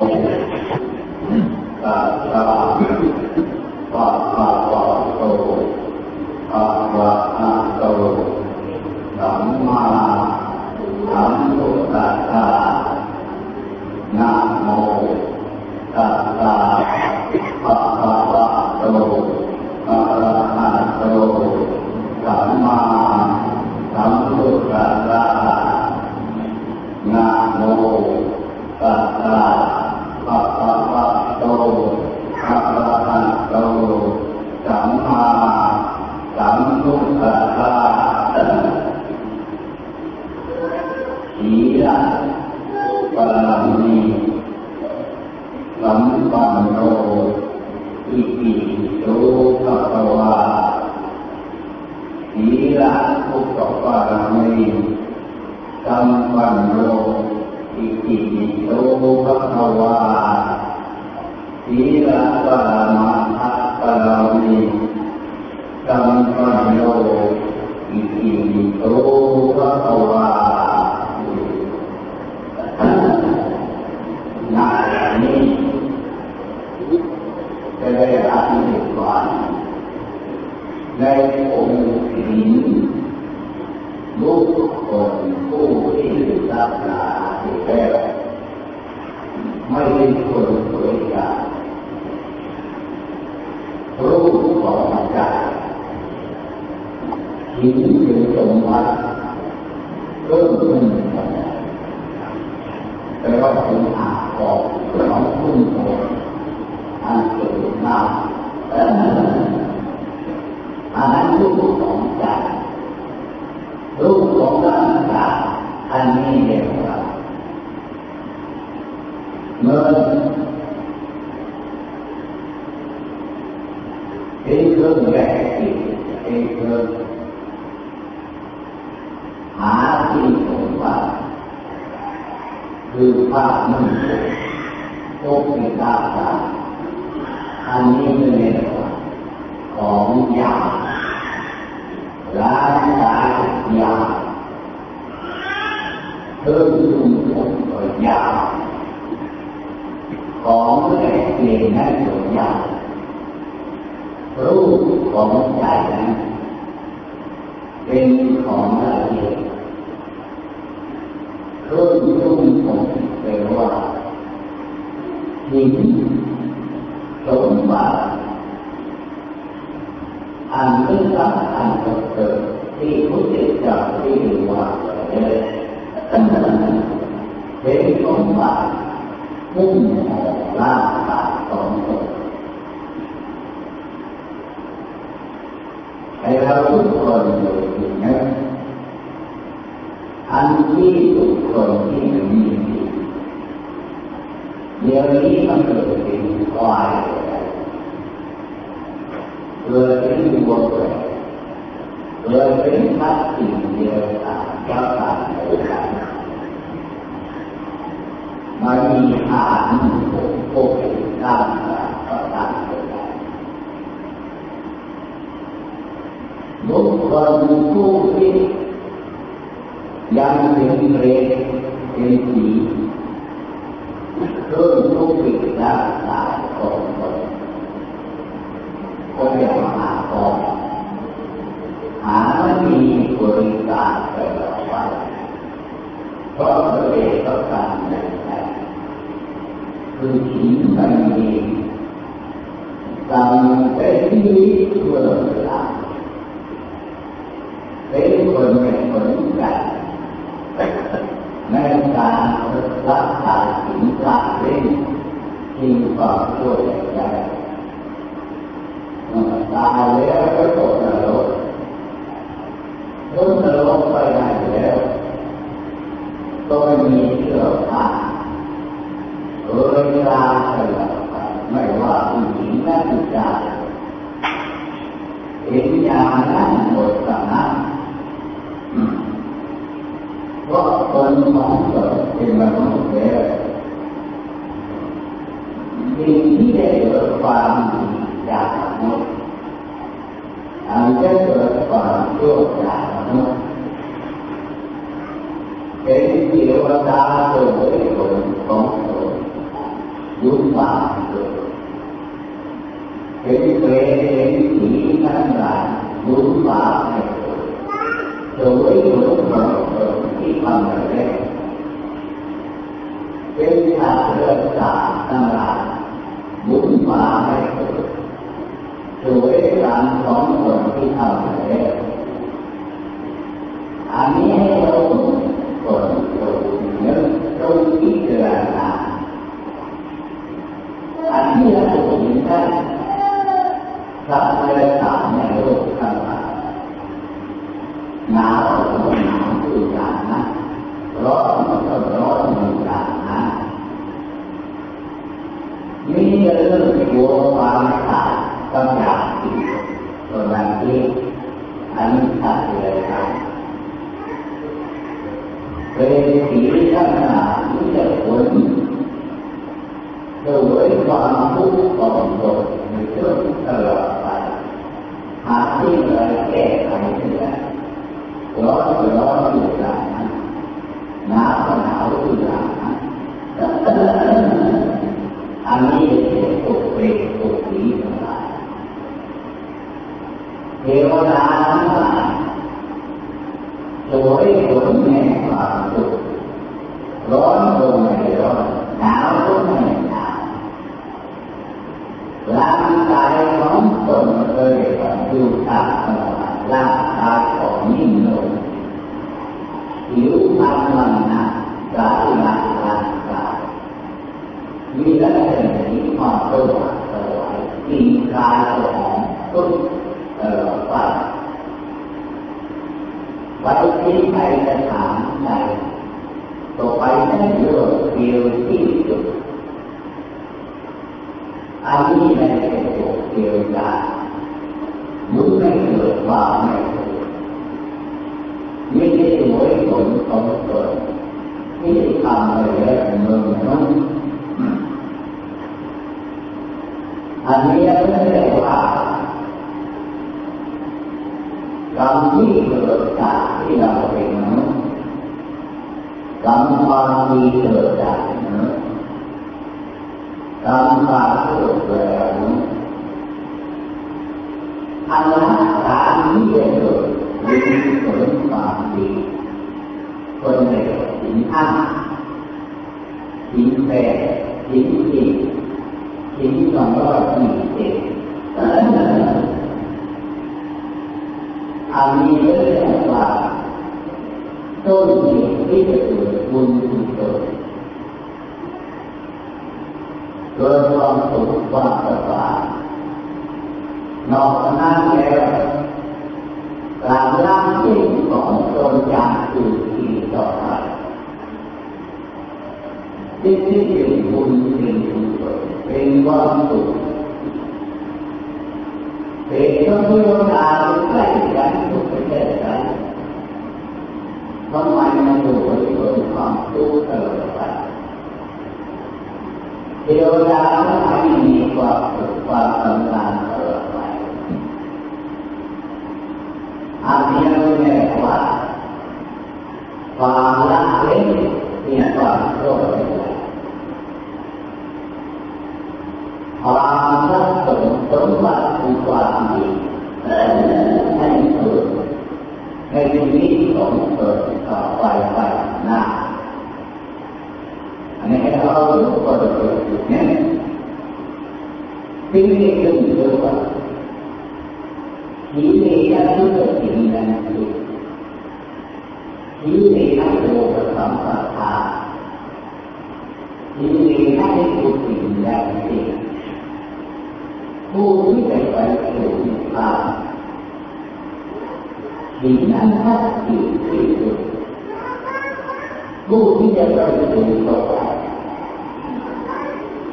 ตัสสะภะคะ ปรมีหลังบาง เป็นคนสวยงามรูปของใจหินเป็นสมบัติเพิ่มขึ้นแปลว่าเป็นอาของของพุ่งโผอันเกิดหน้าอันนั้นรูปของใจรูปของร่างกายอันนี้เรียกว่าเมื่อเป็นเครื่องแรกที่เป็นเครื่อง หาที่สมบัติคือภาพมันโลกมีตาตาอันนี้เป็นเรื่องของยาร่างกายยาเพิ่มยุ่งผมก็ยาของแรกเปลี่ยนนั้นก็ยารูปของใจนั้นเป็นของละเอียด รื่องยุ่งผมแปลว่าหินสมบัติอันเป็นสำคัญเกิดที่พุทธเจ้าที่ว่าเลยเป็นสมบัติมุ่งห่อร่างกายของตนให้เราทุกคนอยู่ที่นั้น อันที่ทุกคนที่มีเดี๋ยวนี้มันเกิดเป็นควายเกิดเป็นวัวเกิดเกิดเป็นพัดสิ่งเดียวกันเจ้าตาเดียวกันมันมีฐานโอ้โหด้างกันก็ต่างกันบุคคลผู้ที่ ยังเป็นเปรตเป็นผีเริ่มทุกข์ปิดร่างกายของตนก็เรียกว่าหาของหาไม่มีบริการตลอดวันเพราะตัวเองต้องการในใจคือหินมันมีการเป็นนิดเพื่อเวลาเป็นคนเป็นคนกันในการรักษาสินค้าเล่น ที่ก่อช่วยได้ตายแล้วก็ตกนรกตกนรกไปไหนแล้วก็ไม่มีเสื้อผ้าเวลาตลอดไปไม่ว่าผู้หญิงและผู้ชายเห็นอย่างนั้นหมดสนะเพราะคนของเกิดเป็นมนุษย์แล้วสิ่งที่ได้เกิดความดีจากมนุษย์อาจจะเกิดความชั่วจากมนุษย์เป็นเทวดาโดยผลของตน ยุ่งบาปเกิดเห็นเปรตเห็นผีทั้งหลายยุ่งบาปให้เกิดโดยหลงหลงเกิดที่ทำอะไรเป็นทางเลือกสามทั้งหลายยุ่งบาปให้เกิดโดยการสอนคนที่ทำอะไรอันนี้เราคนเราเนื้อเราพิจารณาอันที่เราเห็นได้สัตว์อะไรต่างในโลกทั้งหลายหนาวก็หนาวคือกันนะร้อนก็ร้อนเหมือนกันนะมีเรื่องหัวความขาดต้องอยาก โดยผลแห่งความทุขร้อนก็ไม่ร้อนหนาวก็ไม่หนาวร่างกายของตนเคยอยู่ตามธาตุร่างกายของนิ่งลงผิวพรรณมันหนะกายหนักร่างกายมีลักษณะนี้ความสว่างสวายกินกายของต้นตลอดไป ไว้ที่ใครจะถามใครต่อไปนั่นเลือกเดียวที่สุดอันนี้ในเป็นตัวเดียวกันรู้ไม่เกิดความได้โดยผลของตนที่ทำไปแล้วเมืองนั้นอันนี้เรียกว่ากรรมที่เกิดจากที่เราเป็นมนุษย์กรรมความ ดีเกิดจากนุษย์กรรมความเกิดเกิดมนุษย์อันนั้นการที่จะเกิดมีผลความดีคนในสิ่งห้าสิ่งแปดสิ่งสี่สิ่งสองร้อยสี่สิบอันนี้เรียกว่าต้นเหตุที่เกิดบุญกุศลเกิดความ สุขความสบายนอกจากนั้นแล้วการล้างสิ่งของตนอย่างอื่นที่ต่อไปที่ที่เป็นบุญเป็นกุศลเป็นความสุขเป็นพระพุทธเจ้าใกล้กันทุกประเทศไทยทำไมมันอยู่บนบนความทุกข์ตลอดไปเทวดาไม่มีความสุขความสำคัญตลอดไปอันนี้เรียกว่าความละเว้นเนี่ยความโลภเลยความรักสมสมบัติคือความดีให้เกิดในชีวิตของเกิดต่อไปไปหน้าอันนี้เราทุกคนเกิดอยู่เนี่ยที่นี่คือคือว่าทีนี้นั่นคือสิ่งนั้นคือทีนี้นั่นคือสัมปทานทีนี้นั่นคือสิ่งใดสิ่ง ผู้ที่จะไปสู่นิพพานสิ่งนั้นถ้าสิ่งที่สุดผู้ที่จะไปสู่สวรรค์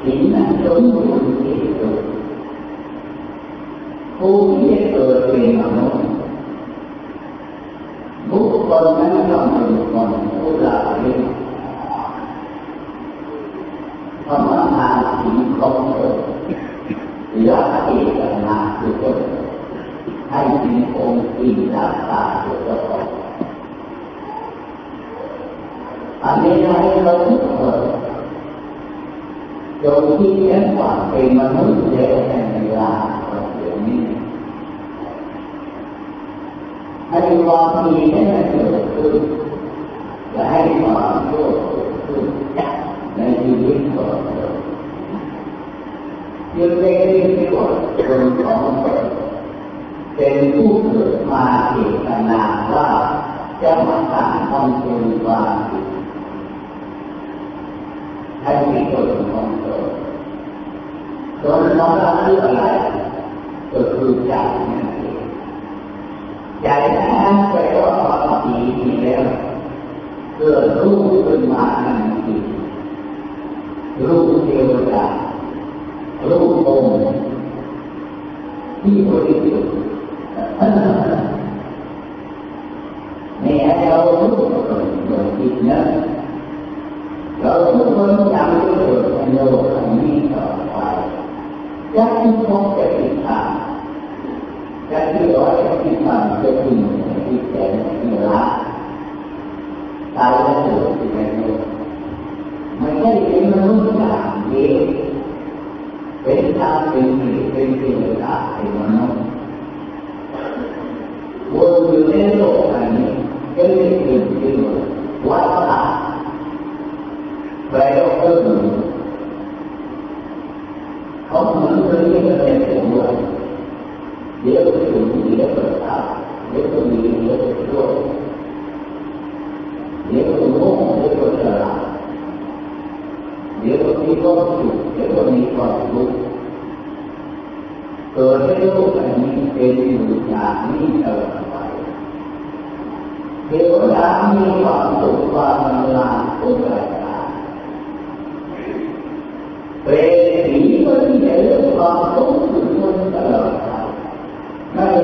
สิ่งนั้นสมบูรณ์ที่สุดผู้ที่จะเกิดเป็นมนุษย์บุคคลนั้นต้องเป็นคนผู้ละเว้นธรรมทานสิ่งของตนละเอกนาคือตนให้เป็นองค์อิ นทราตาคือเจ้าของอันนี้ให้เราทุกคนโยมที่เลี้ยงกว่าเป็นมนุษย์เยอะในเวลาเดี๋ยวนี้ให้ความดีให้มันเกิดขึ้นและให้ความรู้ขึ้นในชีวิตของเรายังได้เรียกว่าคนของเเป็นผู้เกิดมาเจตนาว่าจะมาสร้างทำเป็นความดีให้มีตัวของตัวตน้องเราคืออะไรก็คือใจนั่นเองใจนั้นแปลว่าความดีมีแล้วเกิดรู้ขึ้นมานั่นเองรู้เทวดารู้องค์ที่บริสุทธิ์ ಸಲ್ಲಿಸಬೇಕು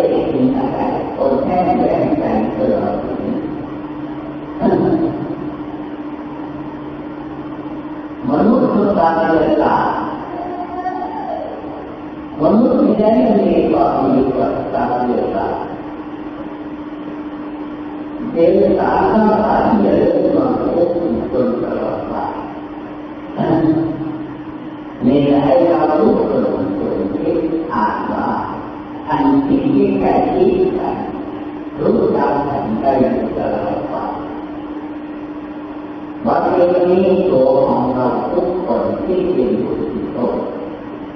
ไม่ได้กินอะไรคนแห้งแร อันที่ที่ใกล้ที่กันรู้ตามแผนได้ตลอดไปวันนี้ตัวของเราทุกคนที่เป็นผู้ทุก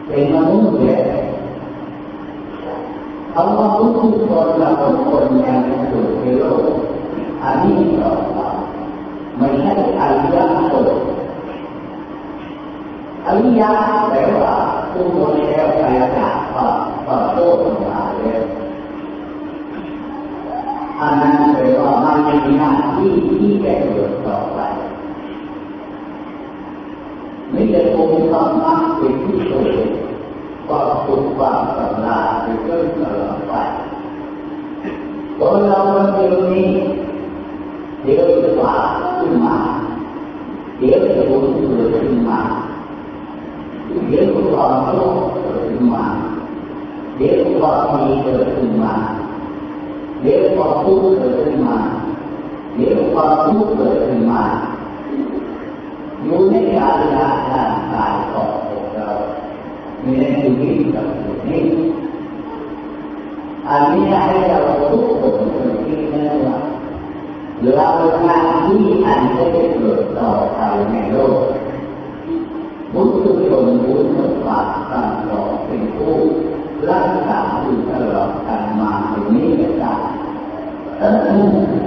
เป็นมนุษย์เนี่ยเขาว่าทุกคนเราทุกคนยังอยู่ในโลกอันนี้ต่อไปไม่ใช่อริยะตัวอริยะแปลว่าผู้บริแล้ว ว่ามันมีหน้าที่ที่จะเกิดต่อไปไม่จะคงความมักเป็นที่สุดก็สุขความสำราญไปเรื่อยตลอดไปตัวเราเดี๋ยวนี้เดี๋ยวจะว่าขึ้นมาเดี๋ยวจะบุญเกิดขึ้นมาเดี๋ยวความโลภเกิดขึ้นมาเดี๋ยวความมีเกิดขึ้นมาเดี๋ยวความทุกข์เกิดขึ้นมา เดี๋ยวความทุกข์เกิดขึ้นมาอยู่ในการงานร่างกายของเรามีในชีวิตกับนี้อันนี้ให้เราทุกคนที่นั่นว่าเราทำที่อันจะได้เกิดต่อไปในโลกบุตรชนบุญฝากกันรอเป็นผู้รักษาอยู่ตลอดกันมาถึงนี้ก็ได้เห็นได้เราที่อ่านว่าวันนี้ท่านกล่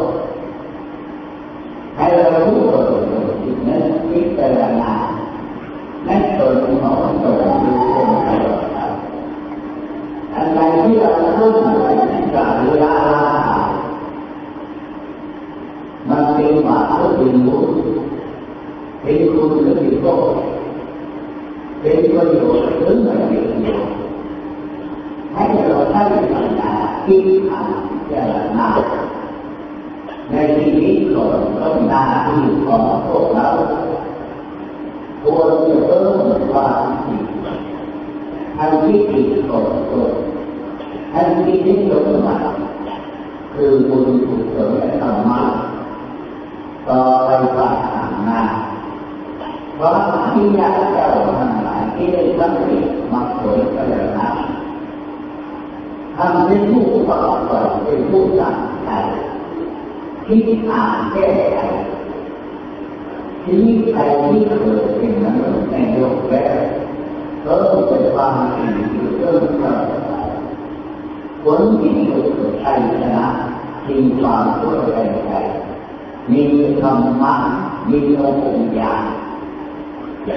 โทษเป็นประโยชน์หรือไม่เป็นประโยชน์ให้เราใช้ปัญญาคิดอ่านเจรณาในชีวิตของต้องหน้าที่ของพวกเราควรจะเพิ่มความคิดให้คิดอีกก่อนตัวให้คิดที่สมบัติคือบุญกุศลและธรรมะต่อไปภายหน้า เพราะที่ยาเจ้าทั้งหลายที่ได้สำเร็จมาผลกันแล้วนะทำเป็นผู้ประกอบเป็นผู้สั่งใจคิดอ่านแก้ไขทีนี้ใครที่เกิดเป็นมนุษย์ในโลกแล้ก็เป็นความจริงเรื่องเกิดผลดีก็เกิดชัยชนะทิ้งความชั่วไปใจมีธรรมะมีองค์ญา เ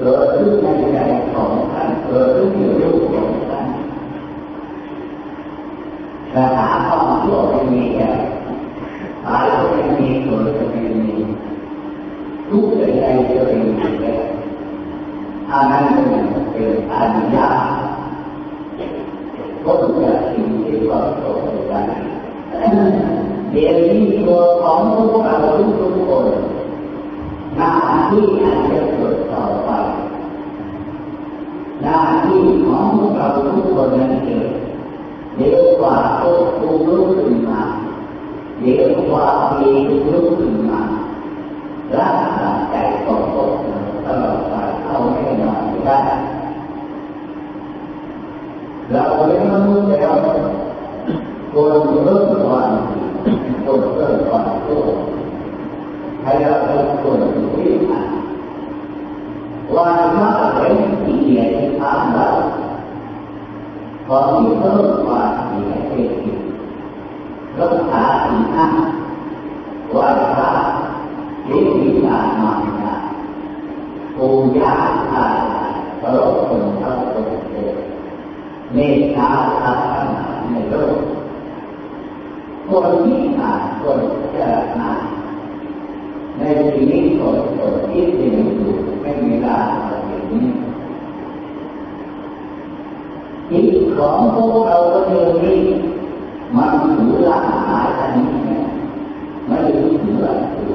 กิดขึ้นในใจของท่านเกิดขึ้นในรูปของท่านแต่หาความชั่วไม่มีแก่หาแล้วไม่มีเกิดจะไม่มีทุกข์ใจจะเป็นอยู่แล้วอันนั้นเป็นอันุญาตก็จะสิ่งที่เราต้องการเดี๋ยวนี้ตัวของพวกเราทุกคน หน้าที่อาจจะเกิดต่อไปหน้าที่ของเราทุกคนนั้นเองเดี๋ยวกว่าโอ้คุลุกขึ้นมาเดี๋ยวกว่ามีลุกขึ้นมาร่างกายใจก็ตกตลอดไปเอาไม่นอนไม่ได้เราเป็นมนุษย์แล้วคนริ่มความคนเริ่มความชั่วให้เราเป็นคนที่ว่าถ้าเป็นที่เหตุที่ทำแล้ว พอที่เพิ่มความเสียเองรักษาสิ่งนั้นว่าพระยิ่งมีกามาปูยาอาตลอดคนเทั้งประเทศเมตตาอาในโลกคนที่อ่านคนเจริญาในชีวิตคนคนที่เป็นอยู่ไม่มีเวลาอย่างนี้จิต ของพวกเราก็เจอนี้มันถือหลักหายอันนี้ไม่ได้ถือหลักถือ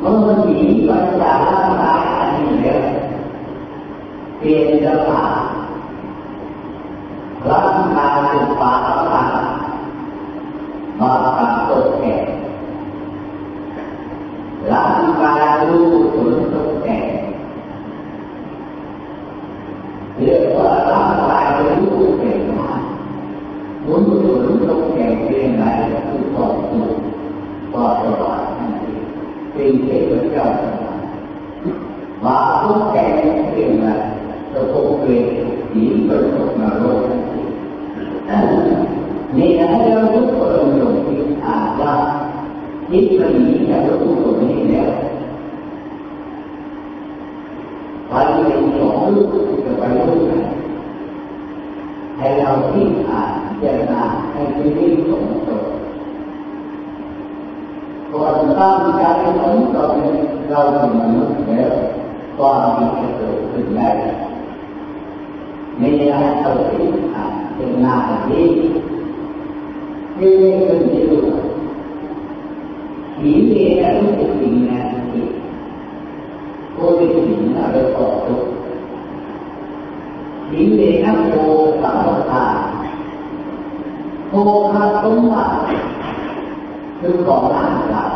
เมื่อมันหนีไปจากร่างกายอันนี้แล้วเปลี่ยนจะผ่าพร่างกายเป็นป่าป่ามาปรากฏแก่ร่างกายรู้ผลตกแก่เรียกว่าร่างกายรู้แก่มาผลผลตกแก่เป็นอะไรคือต่อสู้ต่อตลอดเป็นเทพเจ้ามาทุกแก่เป็นอะไรจะพบเป็นผีเป็นตกนรกนี่นะเราทุกคนลงที่อ่านว่าที่มันมีจากทุกคนนี้แล้วไปเป็นสองลูกจะไปลูกไหนให้เราที่อ่านเจรนาให้ชีวิตของตน ก่อนตั้งใจของตนเราเป็นมนุษย์แล้วความมีจะเกิดขึ้นได้ไม่ได้เอาที่อ่านเป็นหน้าที่ที่เป็นที่ดูผีเองรู้สึกสิ่งนั้นที่ผู้ที่สิ่งนั้นเราต่อสู้ผีเองนั้นโตสาวตาโตคาตุ้มว่าคือของร่างกาย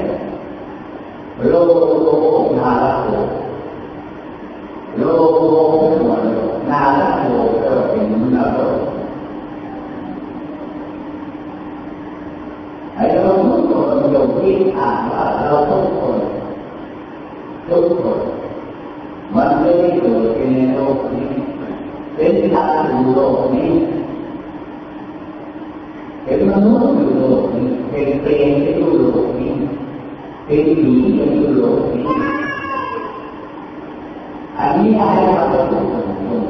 บสี่ระดับผีเองนั้นรู้สึกสิ่งนั้นที่ผู้ที่ได้ประสูติมาลวิชาปราศจากมลทินในใจทุกอย่างเป็นผู้สะอาดคนแล้วปฏิบัติตามในโกโลกอันนี้เลยโกโลกนาลโลกโกก็เป็นนรกไอ้เราทุกคนอยู่ที่อ่านว่าเราทุกคนทุกคนมันไม่ได้เกิดในโลกนี้เป็นทางอยู่โลกนี้เป็นมนุษย์อยู่โลกนี้เป็นเปรตอยู่โล กนี้เป็นผีเป็นโลกอันนี้ให้เราทุกคน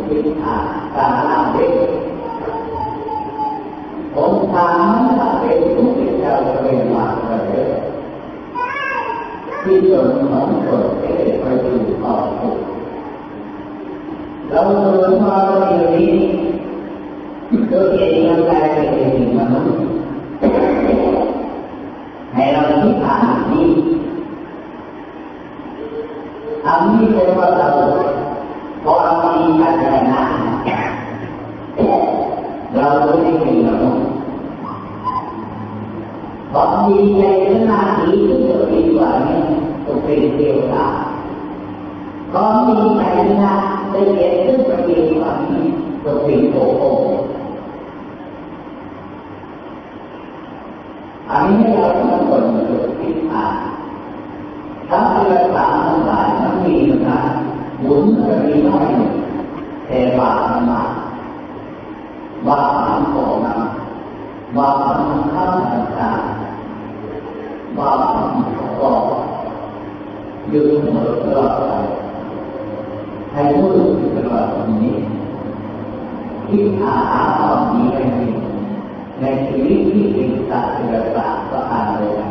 คิดอ่านก อันนี้เป็นว่าเราพอเรามีการงานเราไม่ได้เป็นมนุษย์บางทีในหน้าที่ที่เราดีกว่านี้ต้องเป็นเทวดาบางทีในหน้าได้เห็นซึ่งเป็นดีกว่านี้ต้องเป็นโอโหอันนี้เราต้องคนฝึกคิดอ่าน ทั้งที่เราสามทั้งหลายทั้งมีนะหมุนจะมีน้อยแต่บาปมันมากบาปมันของนะบาปมันข้ามต่างๆบาปมันก็ยืนเสมอตลอดไปให้พูดตลอดตรงนี้คิดหาความดีให้ดีในชีวิตที่เป็นสัตว์เกิดจากก็อ่านเลย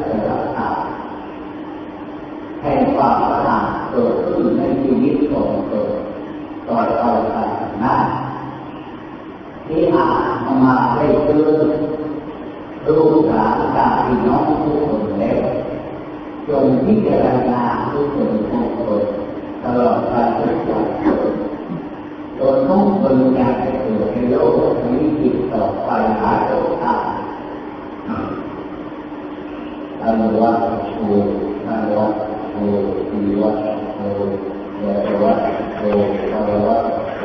นาที่คนผู้คนตลอดไปทุกวันจนทุงคนอยากจะเกิดในโลกนี้ติดต่อไปหาโลกาอันุวัตโชอนุวัตโชอิวัตโชยะวัตโชอนุวัตโช